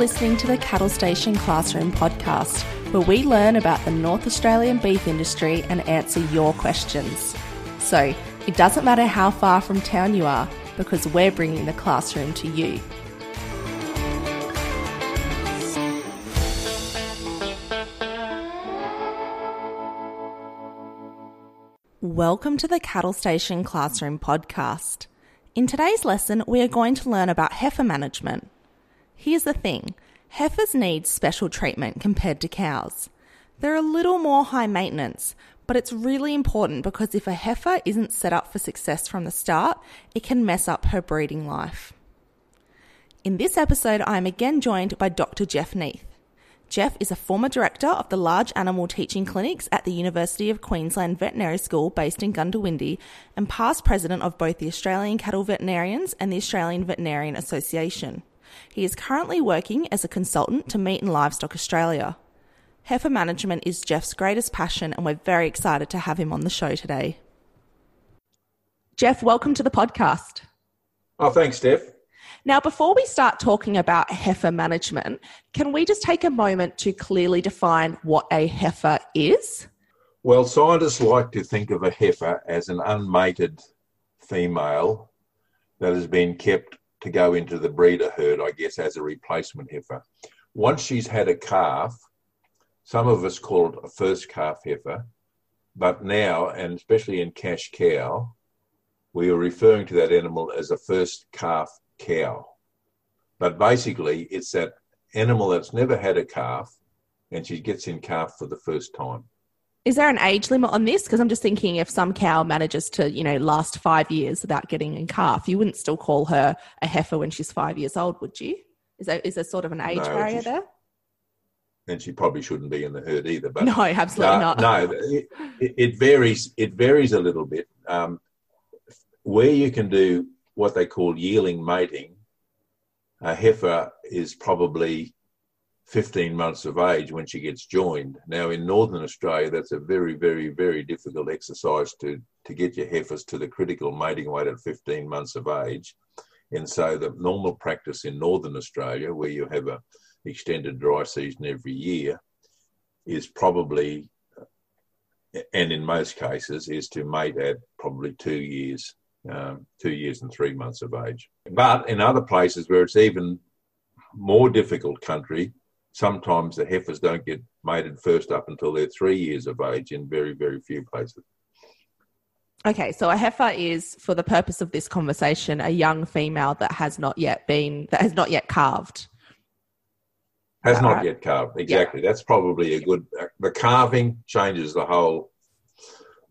listening to the Cattle Station Classroom podcast, where we learn about the North Australian beef industry and answer your questions. So, it doesn't matter how far from town you are, because we're bringing the classroom to you. Welcome to the Cattle Station Classroom podcast. In today's lesson, we are going to learn about heifer management. Here's the thing heifers need special treatment compared to cows. They're a little more high maintenance, but it's really important because if a heifer isn't set up for success from the start, it can mess up her breeding life. In this episode, I am again joined by Dr. Jeff Niethe. Jeff is a former director of the large animal teaching clinics at the University of Queensland Veterinary School based in Goondiwindi and past president of both the Australian Cattle Veterinarians and the Australian Veterinarian Association. He is currently working as a consultant to Meat and Livestock Australia. Heifer management is Jeff's greatest passion, and we're very excited to have him on the show today. Jeff, welcome to the podcast. Oh, thanks, Steph. Now, before we start talking about heifer management, can we just take a moment to clearly define what a heifer is? Well, scientists like to think of a heifer as an unmated female that has been kept to go into the breeder herd, I guess, as a replacement heifer. Once she's had a calf, some of us call it a first calf heifer, but now, and especially in CashCow, we are referring to that animal as a first calf cow. But basically, it's that animal that's never had a calf and she gets in calf for the first time. Is there an age limit on this? Because I'm just thinking if some cow manages to, you know, last five years without getting in calf, you wouldn't still call her a heifer when she's five years old, would you? Is there, is there sort of an age no, barrier there? And she probably shouldn't be in the herd either. But no, absolutely no, not. No, it, it, varies. It varies a little bit. Um, where you can do what they call yearling mating, a heifer is probably 15 months of age when she gets joined. Now, in Northern Australia, that's a very, very, very difficult exercise to, to get your heifers to the critical mating weight at 15 months of age. And so, the normal practice in Northern Australia, where you have a extended dry season every year, is probably, and in most cases, is to mate at probably two years, um, two years and three months of age. But in other places where it's even more difficult country, sometimes the heifers don't get mated first up until they're three years of age in very, very few places. Okay, so a heifer is, for the purpose of this conversation, a young female that has not yet been, that has not yet calved. Has not yet calved, exactly. Yeah. That's probably a good, the calving changes the whole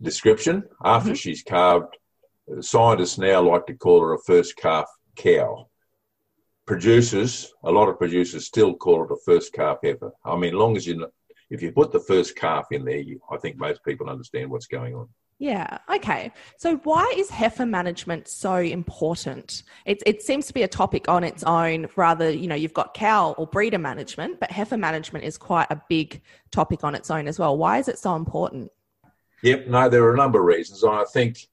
description. After mm-hmm. she's calved, scientists now like to call her a first calf cow producers, a lot of producers still call it a first calf heifer. I mean, long as you, if you put the first calf in there, you, I think most people understand what's going on. Yeah. Okay. So why is heifer management so important? It, it seems to be a topic on its own. Rather, you know, you've got cow or breeder management, but heifer management is quite a big topic on its own as well. Why is it so important? Yep. No, there are a number of reasons. I think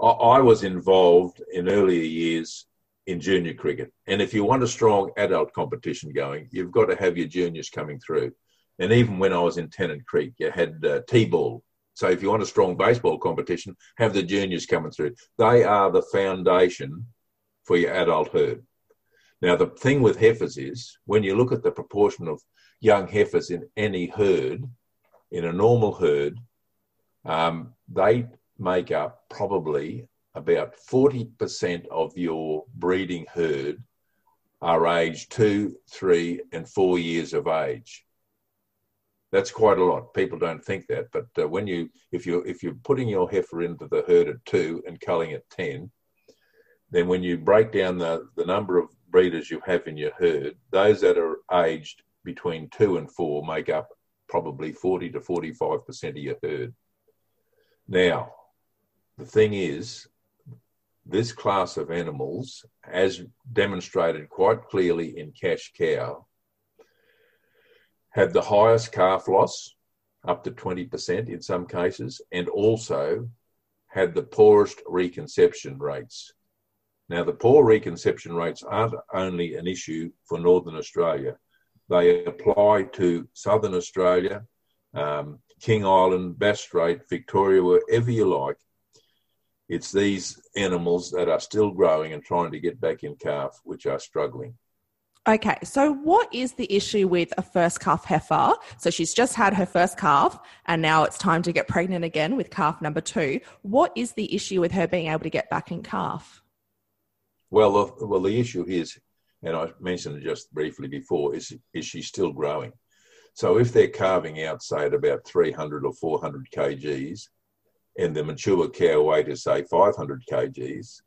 I, I was involved in earlier years in junior cricket. And if you want a strong adult competition going, you've got to have your juniors coming through. And even when I was in Tennant Creek, you had uh, T-ball. So if you want a strong baseball competition, have the juniors coming through. They are the foundation for your adult herd. Now, the thing with heifers is when you look at the proportion of young heifers in any herd, in a normal herd, um, they make up probably about 40% of your breeding herd are aged two, three, and four years of age. That's quite a lot. People don't think that, but uh, when you, if you if you're putting your heifer into the herd at two and culling at ten, then when you break down the the number of breeders you have in your herd, those that are aged between two and four make up probably forty to forty-five percent of your herd. Now, the thing is, this class of animals, as demonstrated quite clearly in CashCow, had the highest calf loss, up to 20% in some cases, and also had the poorest reconception rates. Now, the poor reconception rates aren't only an issue for Northern Australia, they apply to Southern Australia, um, King Island, Bass Strait, Victoria, wherever you like. It's these animals that are still growing and trying to get back in calf which are struggling. Okay, so what is the issue with a first calf heifer? So she's just had her first calf and now it's time to get pregnant again with calf number two. What is the issue with her being able to get back in calf? Well, the, well, the issue is, and I mentioned it just briefly before, is is she still growing? So if they're calving out, say, at about 300 or 400 kgs, and the mature cow weight is, say, 500 kgs,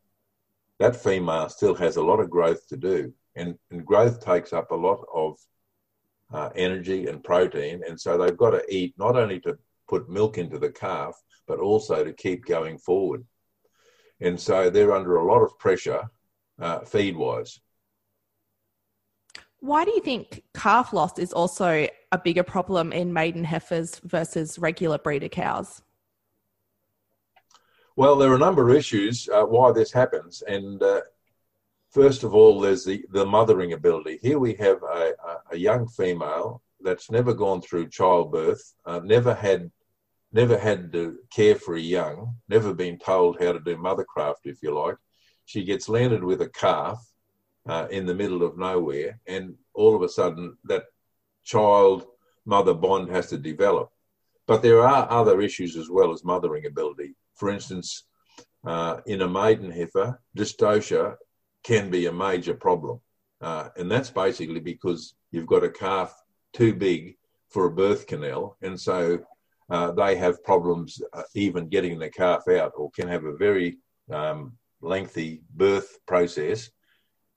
that female still has a lot of growth to do and, and growth takes up a lot of uh, energy and protein. And so they've got to eat not only to put milk into the calf, but also to keep going forward. And so they're under a lot of pressure uh, feed wise. Why do you think calf loss is also a bigger problem in maiden heifers versus regular breeder cows? Well, there are a number of issues uh, why this happens, and uh, First of all, there's the, the mothering ability. Here we have a, a, young female that's never gone through childbirth, uh, never had never had to care for a young, never been told how to do mothercraft, if you like. She gets landed with a calf uh, in the middle of nowhere, and all of a sudden that child mother bond has to develop. But there are other issues as well as mothering ability. For instance, uh, in a maiden heifer, dystocia can be a major problem. Uh, and that's basically because you've got a calf too big for a birth canal. And so uh, they have problems uh, even getting the calf out or can have a very um, lengthy birth process.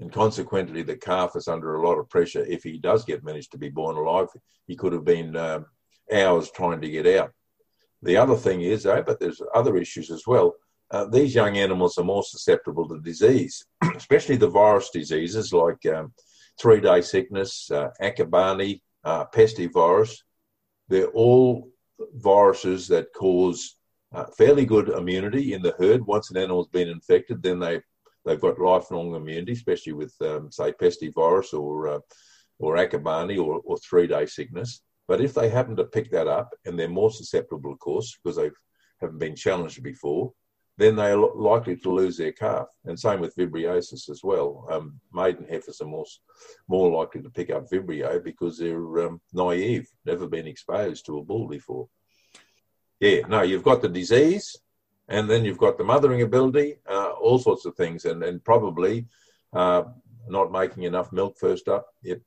And consequently, the calf is under a lot of pressure. If he does get managed to be born alive, he could have been um, hours trying to get out. The other thing is, though, but there's other issues as well uh, these young animals are more susceptible to disease, especially the virus diseases like um, three day sickness, uh, uh, pestivirus. They're all viruses that cause uh, fairly good immunity in the herd. Once an animal's been infected, then they, they've got lifelong immunity, especially with, um, say, pestivirus or, uh, or Akabane or, or three day sickness. But if they happen to pick that up, and they're more susceptible, of course, because they haven't been challenged before, then they are likely to lose their calf. And same with vibriosis as well. Um, maiden heifers are more, more likely to pick up vibrio because they're um, naive, never been exposed to a bull before. Yeah, no, you've got the disease, and then you've got the mothering ability, uh, all sorts of things, and, and probably uh, not making enough milk first up. Yep.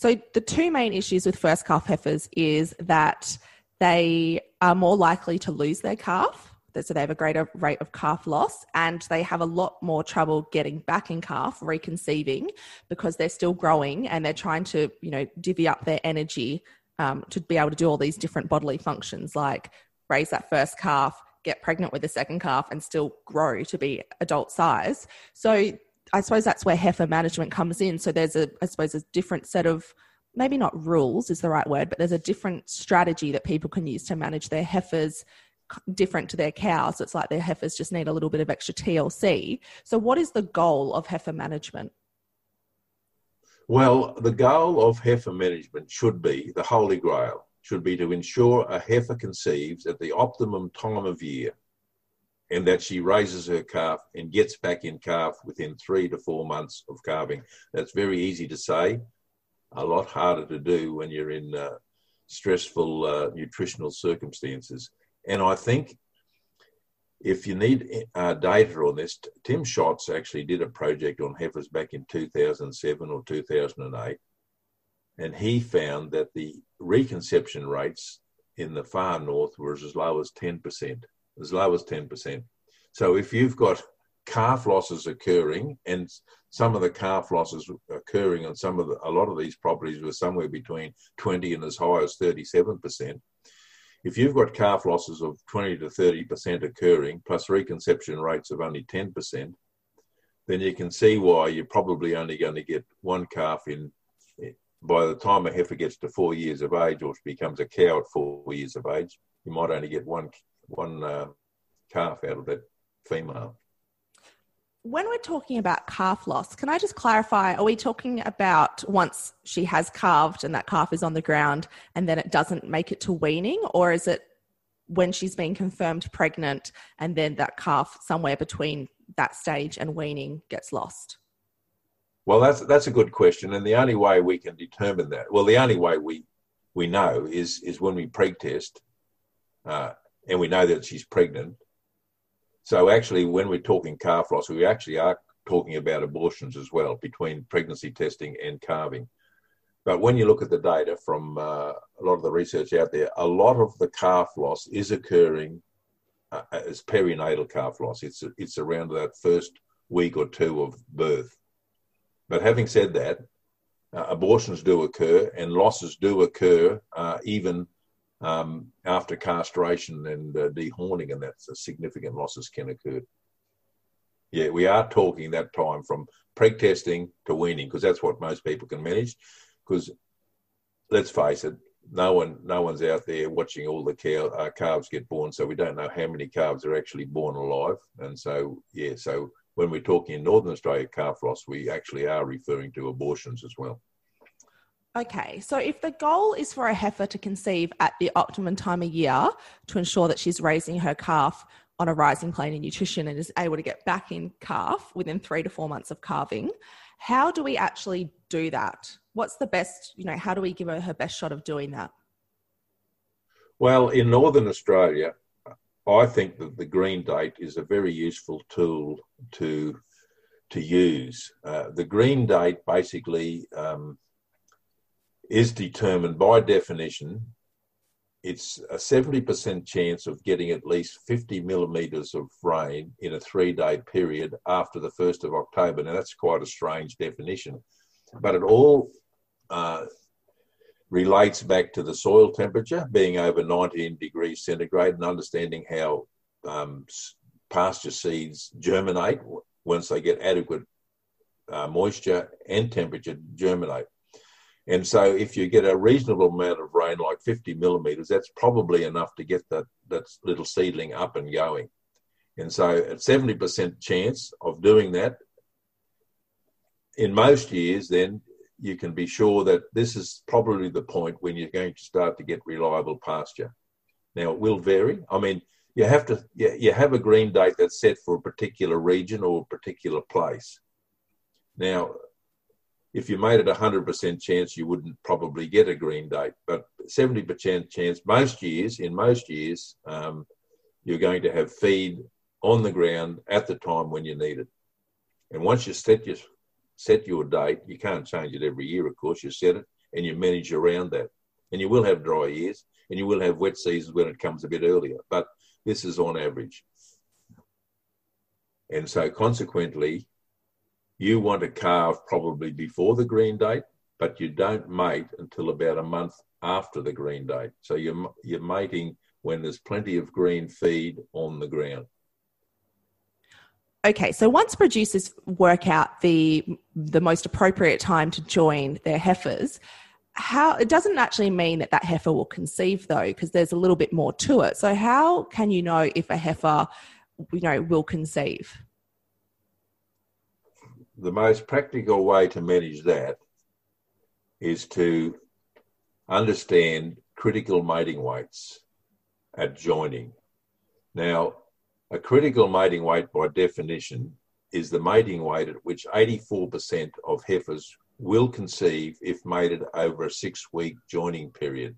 So the two main issues with first calf heifers is that they are more likely to lose their calf so they have a greater rate of calf loss and they have a lot more trouble getting back in calf reconceiving because they're still growing and they're trying to you know divvy up their energy um, to be able to do all these different bodily functions like raise that first calf get pregnant with the second calf and still grow to be adult size. So i suppose that's where heifer management comes in so there's a i suppose a different set of maybe not rules is the right word but there's a different strategy that people can use to manage their heifers different to their cows. It's like their heifers just need a little bit of extra TLC. So, what is the goal of heifer management? Well, the goal of heifer management should be the holy grail, should be to ensure a heifer conceives at the optimum time of year and that she raises her calf and gets back in calf within three to four months of calving. That's very easy to say, a lot harder to do when you're in uh, stressful uh, nutritional circumstances. And I think if you need uh, data on this, Tim Schatz actually did a project on heifers back in 2007 or 2008, and he found that the reconception rates in the far north were as low as 10%, as low as 10%. So if you've got calf losses occurring, and some of the calf losses occurring on some of the, a lot of these properties were somewhere between 20 and as high as 37%. If you've got calf losses of 20 to 30% occurring, plus reconception rates of only 10%, then you can see why you're probably only going to get one calf in by the time a heifer gets to four years of age or becomes a cow at four years of age, you might only get one one uh, calf out of that female when we're talking about calf loss, can I just clarify? Are we talking about once she has calved and that calf is on the ground and then it doesn't make it to weaning, or is it when she's been confirmed pregnant and then that calf somewhere between that stage and weaning gets lost? Well, that's that's a good question, and the only way we can determine that, well, the only way we we know is is when we preg test, uh, and we know that she's pregnant, so actually, when we're talking calf loss, we actually are talking about abortions as well between pregnancy testing and calving. But when you look at the data from uh, a lot of the research out there, a lot of the calf loss is occurring uh, as perinatal calf loss. It's it's around that first week or two of birth. But having said that, uh, abortions do occur and losses do occur uh, even um, after castration and uh, dehorning, and that's a significant losses can occur. Yeah, we are talking that time from preg testing to weaning because that's what most people can manage. Because let's face it, no one, no one's out there watching all the uh, calves get born, so we don't know how many calves are actually born alive. And so, yeah, so when we're talking in Northern Australia calf loss, we actually are referring to abortions as well. Okay, so if the goal is for a heifer to conceive at the optimum time of year to ensure that she's raising her calf on a rising plane in nutrition and is able to get back in calf within three to four months of calving, how do we actually do that? What's the best, you know, how do we give her her best shot of doing that? Well, in Northern Australia, I think that the green date is a very useful tool to to use. Uh, the green date basically um, is determined by definition. It's a 70% chance of getting at least 50 millimetres of rain in a three day period after the 1st of October. Now, that's quite a strange definition, but it all uh, relates back to the soil temperature being over 19 degrees centigrade and understanding how um, pasture seeds germinate once they get adequate uh, moisture and temperature to germinate. And so, if you get a reasonable amount of rain, like 50 millimeters, that's probably enough to get that, that little seedling up and going. And so, at 70% chance of doing that, in most years, then you can be sure that this is probably the point when you're going to start to get reliable pasture. Now, it will vary. I mean, you have to you have a green date that's set for a particular region or a particular place. Now, if you made it a 100% chance, you wouldn't probably get a green date. But 70% chance, most years, in most years, um, you're going to have feed on the ground at the time when you need it. And once you set your, set your date, you can't change it every year, of course, you set it and you manage around that. And you will have dry years and you will have wet seasons when it comes a bit earlier. But this is on average. And so consequently, you want to calve probably before the green date, but you don't mate until about a month after the green date. So you're, you're mating when there's plenty of green feed on the ground. Okay, so once producers work out the the most appropriate time to join their heifers, how it doesn't actually mean that that heifer will conceive though, because there's a little bit more to it. So how can you know if a heifer, you know, will conceive? The most practical way to manage that is to understand critical mating weights at joining. Now, a critical mating weight by definition is the mating weight at which 84% of heifers will conceive if mated over a six week joining period.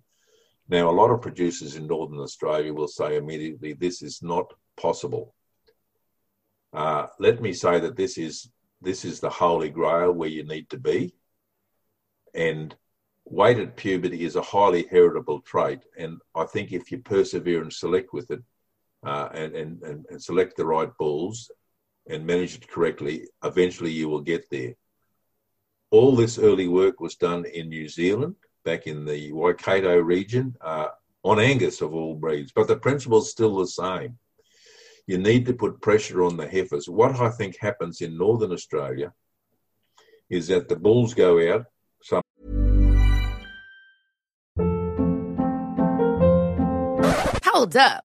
Now, a lot of producers in Northern Australia will say immediately this is not possible. Uh, let me say that this is this is the holy grail where you need to be, and weighted puberty is a highly heritable trait. And I think if you persevere and select with it, uh, and, and, and, select the right bulls and manage it correctly, eventually you will get there. All this early work was done in New Zealand, back in the Waikato region, uh, on Angus of all breeds, but the principle is still the same. You need to put pressure on the heifers. What I think happens in Northern Australia is that the bulls go out, some Hold up.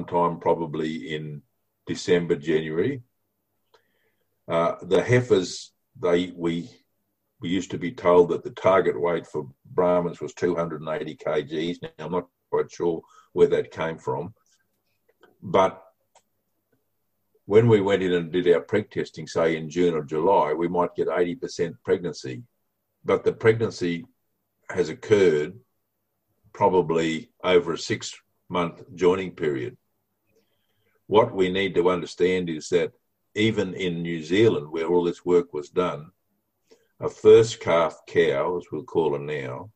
sometime probably in December, January. Uh, the heifers, they we we used to be told that the target weight for Brahmans was 280 kgs. Now I'm not quite sure where that came from, but when we went in and did our preg testing, say in June or July, we might get 80% pregnancy, but the pregnancy has occurred probably over a six month joining period what we need to understand is that even in New Zealand, where all this work was done, a first calf cow, as we'll call her now,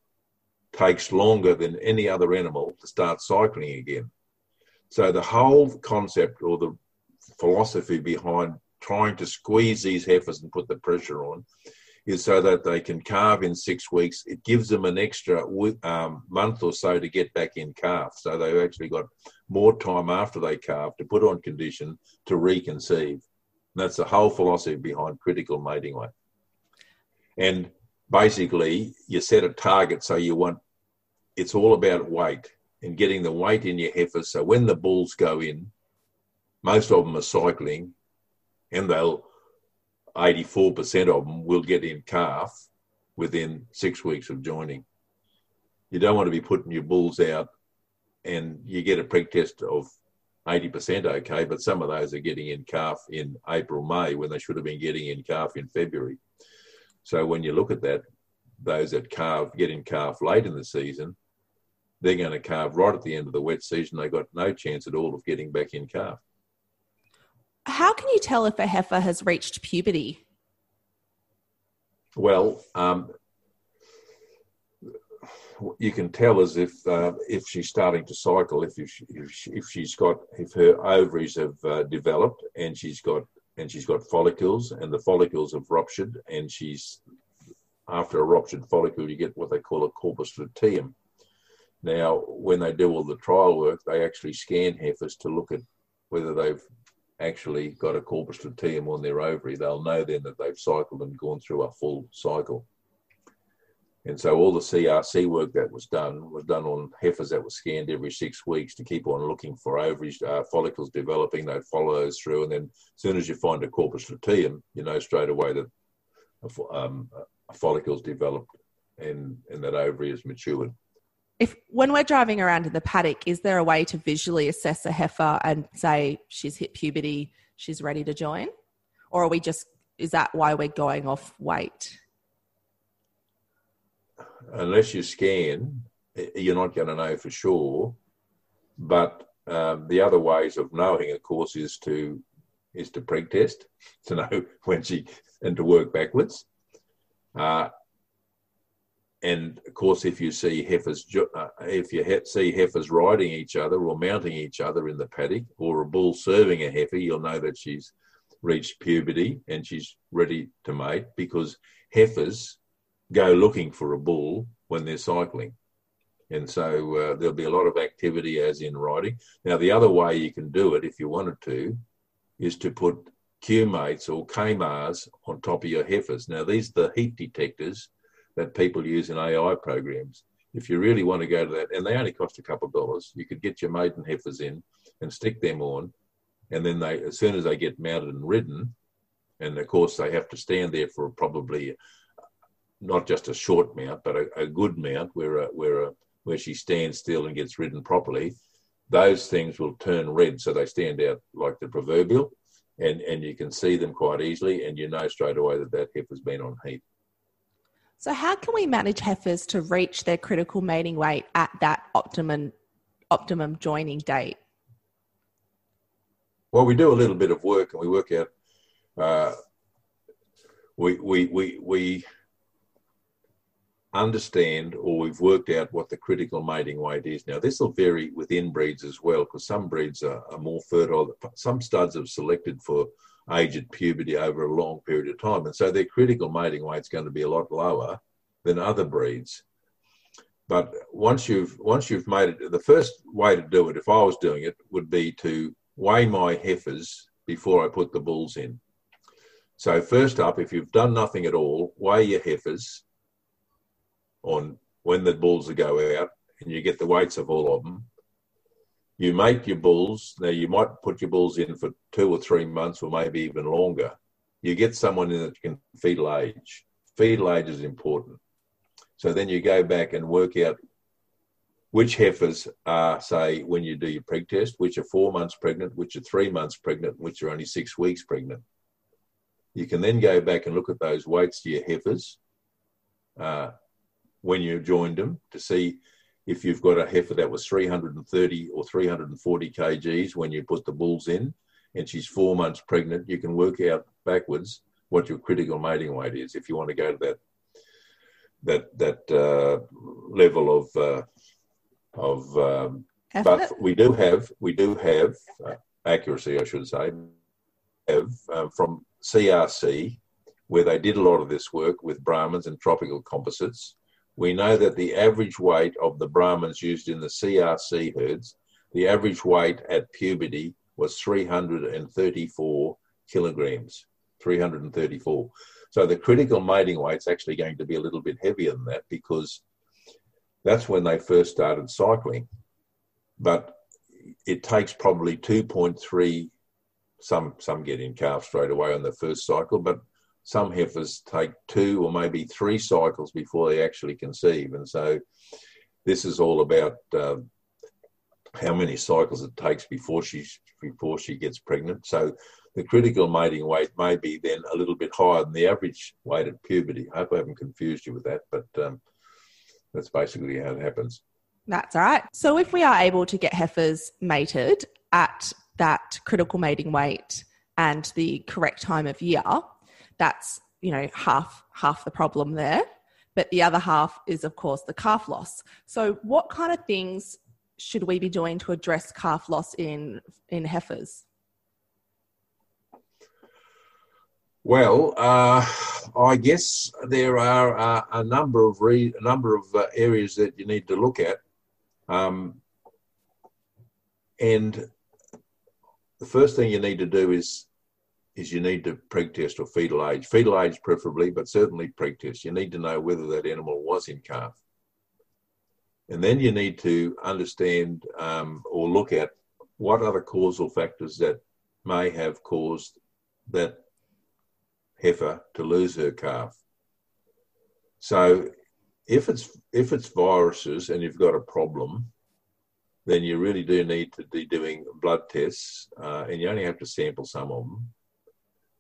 takes longer than any other animal to start cycling again. So the whole concept or the philosophy behind trying to squeeze these heifers and put the pressure on is so that they can calve in six weeks. It gives them an extra um, month or so to get back in calf. So they've actually got more time after they calve to put on condition to reconceive. And that's the whole philosophy behind critical mating weight. And basically, you set a target so you want it's all about weight and getting the weight in your heifers. So when the bulls go in, most of them are cycling and they'll 84% of them will get in calf within six weeks of joining. You don't want to be putting your bulls out and you get a preg test of 80% okay, but some of those are getting in calf in April, May when they should have been getting in calf in February. So when you look at that, those that calve get in calf late in the season, they're going to calve right at the end of the wet season. They've got no chance at all of getting back in calf. How can you tell if a heifer has reached puberty? Well, um, you can tell as if uh, if she's starting to cycle, if if, she, if she's got if her ovaries have uh, developed and she's got and she's got follicles and the follicles have ruptured and she's after a ruptured follicle you get what they call a corpus luteum. Now, when they do all the trial work, they actually scan heifers to look at whether they've actually got a corpus luteum on their ovary. They'll know then that they've cycled and gone through a full cycle. And so all the CRC work that was done was done on heifers that were scanned every six weeks to keep on looking for ovaries, uh, follicles developing. They'd follow those through, and then as soon as you find a corpus luteum, you know straight away that a, um, a follicle's developed and, and that ovary is matured. If when we're driving around in the paddock, is there a way to visually assess a heifer and say she's hit puberty, she's ready to join, or are we just is that why we're going off weight? unless you scan, you're not going to know for sure. But um, the other ways of knowing, of course, is to is to preg test to know when she and to work backwards. Uh, and of course, if you see heifers, uh, if you see heifers riding each other or mounting each other in the paddock, or a bull serving a heifer, you'll know that she's reached puberty and she's ready to mate because heifers go looking for a bull when they're cycling. And so uh, there'll be a lot of activity as in riding. Now, the other way you can do it, if you wanted to, is to put Q-mates or KMARs on top of your heifers. Now, these are the heat detectors that people use in AI programs. If you really want to go to that, and they only cost a couple of dollars, you could get your maiden heifers in and stick them on and then they, as soon as they get mounted and ridden, and of course they have to stand there for probably not just a short mount, but a, a good mount where a, where a, where she stands still and gets ridden properly. Those things will turn red, so they stand out like the proverbial, and and you can see them quite easily, and you know straight away that that heifer's been on heat. So, how can we manage heifers to reach their critical mating weight at that optimum optimum joining date? Well, we do a little bit of work, and we work out. Uh, we we we we understand or we've worked out what the critical mating weight is. Now, this will vary within breeds as well because some breeds are, are, more fertile. Some studs have selected for age at puberty over a long period of time. And so their critical mating weight is going to be a lot lower than other breeds. But once you've once you've made it, the first way to do it, if I was doing it, would be to weigh my heifers before I put the bulls in. So first up, if you've done nothing at all, weigh your heifers on when the bulls go out, and you get the weights of all of them. You make your bulls. Now you might put your bulls in for two or three months, or maybe even longer. You get someone in that can fetal age. Fetal age is important. So then you go back and work out which heifers are, say, when you do your preg test, which are four months pregnant, which are three months pregnant, which are only six weeks pregnant. You can then go back and look at those weights to your heifers. Uh, when you joined them to see if you've got a heifer that was 330 or 340 kgs when you put the bulls in and she's four months pregnant, you can work out backwards what your critical mating weight is if you want to go to that that that uh, level of uh, of um, but we do have we do have uh, accuracy I should say have uh, from CRC where they did a lot of this work with Brahmans and tropical composites we know that the average weight of the Brahmans used in the CRC herds, the average weight at puberty was 334 kilograms. 334. So the critical mating weight's actually going to be a little bit heavier than that because that's when they first started cycling. But it takes probably 2.3 some some get in calf straight away on the first cycle, but some heifers take two or maybe three cycles before they actually conceive. And so this is all about uh, how many cycles it takes before she before she gets pregnant. So the critical mating weight may be then a little bit higher than the average weight at puberty. I hope I haven't confused you with that, but um, that's basically how it happens. That's all right. So if we are able to get heifers mated at that critical mating weight and the correct time of year, that's you know half half the problem there. But the other half is of course the calf loss. So what kind of things should we be doing to address calf loss in in heifers? Well, uh, I guess there are uh, a number of re- a number of uh, areas that you need to look at, um, and the first thing you need to do is is you need to preg test or fetal age. Fetal age preferably, but certainly preg test. You need to know whether that animal was in calf. And then you need to understand um, or look at what other causal factors that may have caused that heifer to lose her calf. So if it's if it's viruses and you've got a problem, then you really do need to be doing blood tests, uh, and you only have to sample some of them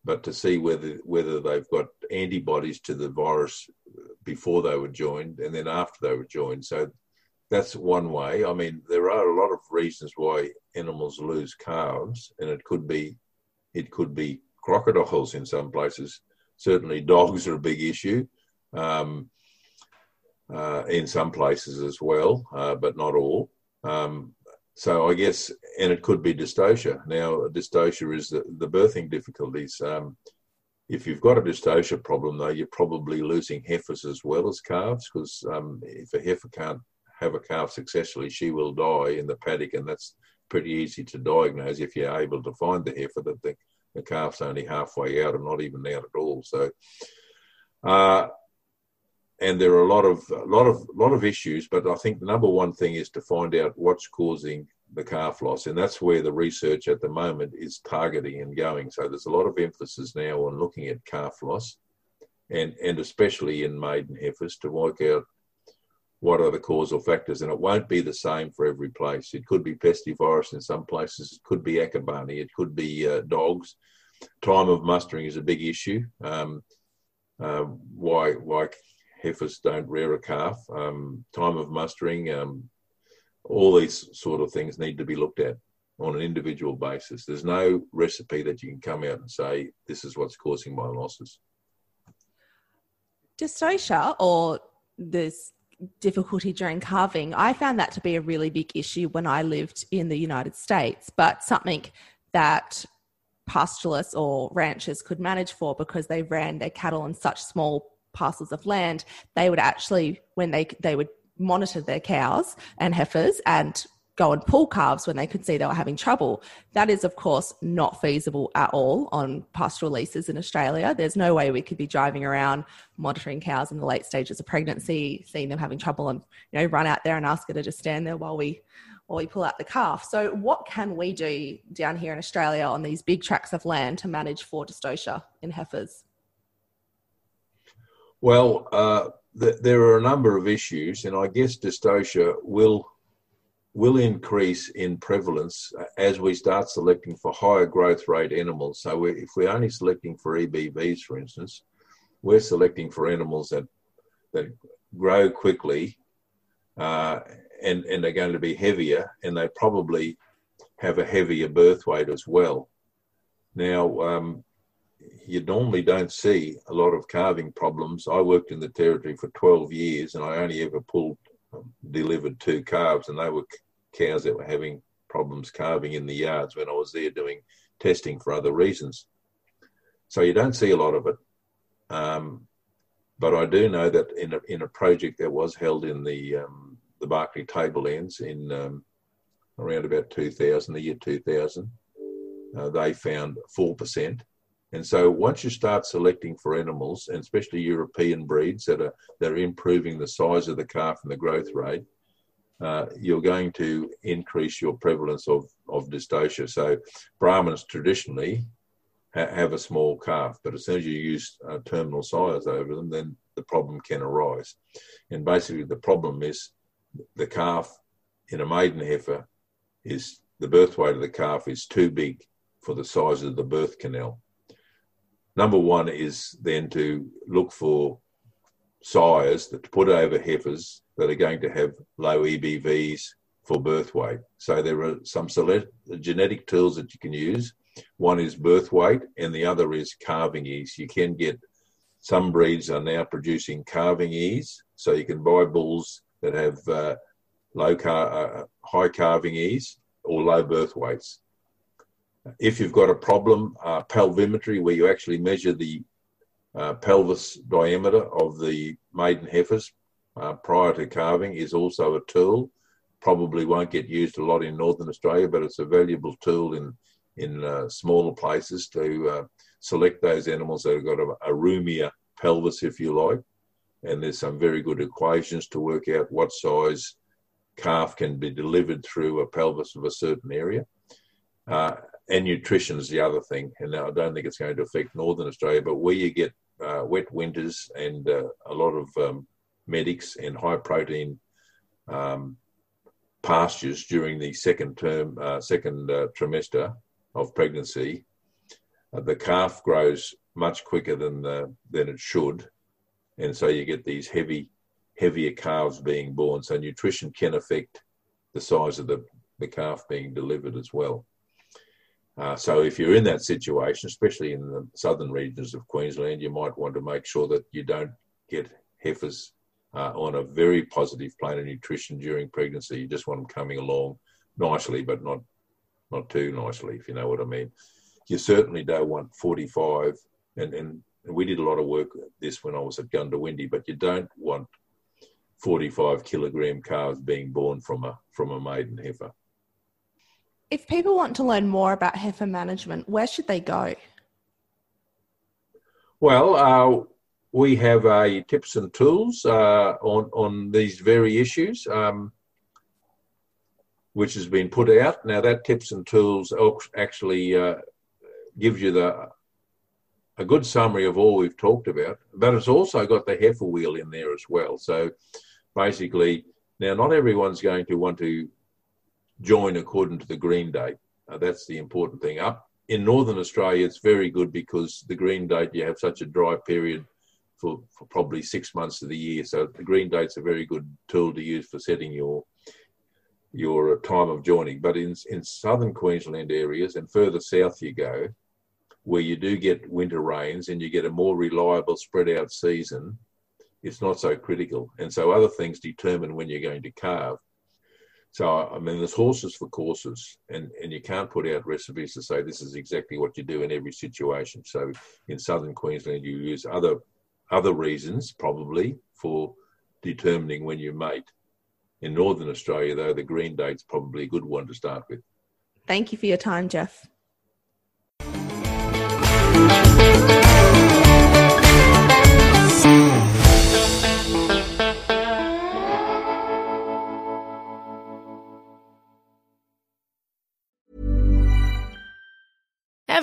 but to see whether whether they've got antibodies to the virus before they were joined and then after they were joined. So that's one way. I mean, there are a lot of reasons why animals lose calves, and it could be it could be crocodiles in some places. Certainly, dogs are a big issue. Um, uh, in some places as well, uh, but not all. Um, so I guess, and it could be dystocia. Now, dystocia is the, the birthing difficulties. Um, if you've got a dystocia problem, though, you're probably losing heifers as well as calves, because um, if a heifer can't have a calf successfully, she will die in the paddock, and that's pretty easy to diagnose if you're able to find the heifer that the, the calf's only halfway out or not even out at all. So, uh, and there are a lot of a lot of lot of issues. But I think the number one thing is to find out what's causing the calf loss, and that's where the research at the moment is targeting and going. So there's a lot of emphasis now on looking at calf loss, and and especially in maiden heifers to work out what are the causal factors, and it won't be the same for every place. It could be pestivirus in some places, it could be Akabane, it could be uh, dogs. Time of mustering is a big issue. Um, uh, why why heifers don't rear a calf? Um, time of mustering, um, all these sort of things need to be looked at on an individual basis. There's no recipe that you can come out and say this is what's causing my losses. Dystocia or this difficulty during calving, I found that to be a really big issue when I lived in the United States, but something that pastoralists or ranchers could manage for because they ran their cattle on such small parcels of land. They would actually, when they they would monitor their cows and heifers and go and pull calves when they could see they were having trouble. That is, of course, not feasible at all on pastoral leases in Australia. There's no way we could be driving around monitoring cows in the late stages of pregnancy, seeing them having trouble, and you know run out there and ask her to just stand there while we while we pull out the calf. So, what can we do down here in Australia on these big tracts of land to manage for dystocia in heifers? Well, uh, th- there are a number of issues, and I guess dystocia will will increase in prevalence as we start selecting for higher growth rate animals. So if we're only selecting for EBVs, for instance, we're selecting for animals that that grow quickly uh, and and they're going to be heavier, and they probably have a heavier birth weight as well. Now, um, you normally don't see a lot of calving problems. I worked in the territory for 12 years, and I only ever pulled delivered two calves, and they were cows that were having problems calving in the yards when I was there doing testing for other reasons. So you don't see a lot of it. Um, but I do know that in a, in a project that was held in the um, the Barkly Tablelands in um, around about 2000, the year 2000, uh, they found 4%. And so once you start selecting for animals, and especially European breeds that are, that are improving the size of the calf and the growth rate, uh, you're going to increase your prevalence of, of dystocia. So Brahmans traditionally ha- have a small calf, but as soon as you use uh, terminal sires over them, then the problem can arise. And basically, the problem is the calf in a maiden heifer is the birth weight of the calf is too big for the size of the birth canal. Number one is then to look for sires that put over heifers that are going to have low EBVs for birth weight. So there are some select, genetic tools that you can use. One is birth weight, and the other is calving ease. You can get some breeds are now producing calving ease, so you can buy bulls that have uh, low car, uh, high calving ease or low birth weights. If you've got a problem, uh, pelvimetry, where you actually measure the uh, pelvis diameter of the maiden heifers uh, prior to calving, is also a tool. Probably won't get used a lot in Northern Australia, but it's a valuable tool in in uh, smaller places to select those animals that have got a, a roomier pelvis, if you like and there's some very good equations to work out what size calf can be delivered through a pelvis of a certain area. Uh, and nutrition is the other thing. And now I don't think it's going to affect Northern Australia, but where you get uh, wet winters and uh, a lot of um, medics and high protein um, pastures during the second term, uh, second uh, trimester of pregnancy, uh, the calf grows much quicker than the, than it should, and so you get these heavy, heavier calves being born. So nutrition can affect the size of the, the calf being delivered as well. Uh, so if you're in that situation, especially in the southern regions of Queensland, you might want to make sure that you don't get heifers uh, on a very positive plane of nutrition during pregnancy. You just want them coming along nicely, but not not too nicely, if you know what I mean. You certainly don't want 45 and, and we did a lot of work this when I was at Goondiwindi, but you don't want 45 kilogram calves being born from a from a maiden heifer. If people want to learn more about heifer management, where should they go? Well, uh, we have a tips and tools uh, on on these very issues. Um, which has been put out. Now that tips and tools actually uh, gives you the a good summary of all we've talked about, but it's also got the heifer wheel in there as well. So basically, now not everyone's going to want to join according to the green date. Uh, that's the important thing. Up in northern Australia, it's very good because the green date you have such a dry period for, for probably six months of the year. So the green date's a very good tool to use for setting your your time of joining. But in in southern Queensland areas and further south you go, where you do get winter rains and you get a more reliable spread out season, it's not so critical. And so other things determine when you're going to calve. So, I mean, there's horses for courses, and, and you can't put out recipes to say this is exactly what you do in every situation. So, in southern Queensland, you use other other reasons probably for determining when you mate. In northern Australia, though, the green date's probably a good one to start with. Thank you for your time, Jeff.